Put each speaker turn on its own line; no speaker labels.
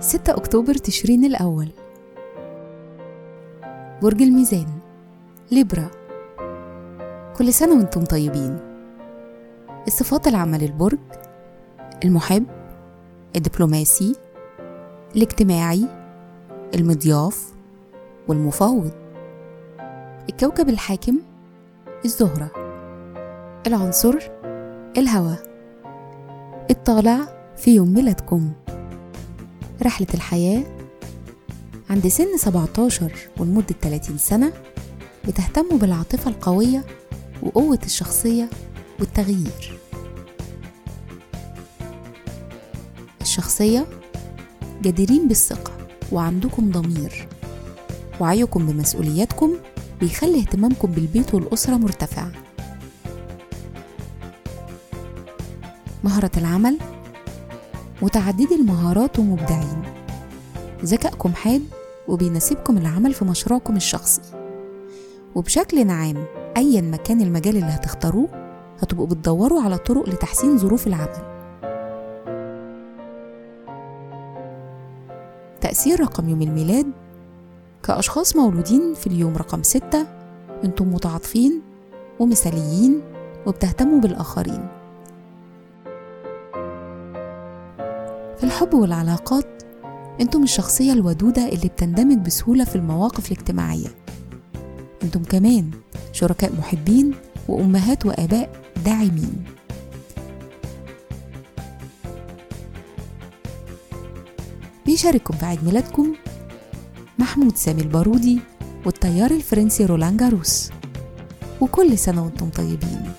ستة أكتوبر تشرين الأول. برج الميزان ليبرا. كل سنة وأنتم طيبين. الصفات العامة للبرج المحب الدبلوماسي الاجتماعي المضياف والمفاوض. الكوكب الحاكم الزهرة. العنصر الهواء الطالع في يوم ميلادكم. رحلة الحياة عند سن 17 ولمدة 30 سنة بتهتموا بالعاطفة القوية وقوة الشخصية والتغيير. الشخصية جديرين بالثقة وعندكم ضمير. وعيكم بمسؤولياتكم بيخلي اهتمامكم بالبيت والأسرة مرتفع. مهرة العمل متعددي المهارات ومبدعين. ذكائكم حاد وبيناسبكم العمل في مشروعكم الشخصي. وبشكل عام أيا ما كان المجال اللي هتختاروه هتبقوا بتدوروا على طرق لتحسين ظروف العمل. تأثير رقم يوم الميلاد. كأشخاص مولودين في اليوم رقم ستة أنتم متعاطفين ومثاليين وبتهتموا بالآخرين. الحب والعلاقات؟ أنتم الشخصية الودودة اللي بتندمج بسهولة في المواقف الاجتماعية. أنتم كمان شركاء محبين وأمهات وآباء داعمين. بيشارككم في عيد ميلادكم محمود سامي البارودي والطيار الفرنسي رولان جاروس. وكل سنة وأنتم طيبين.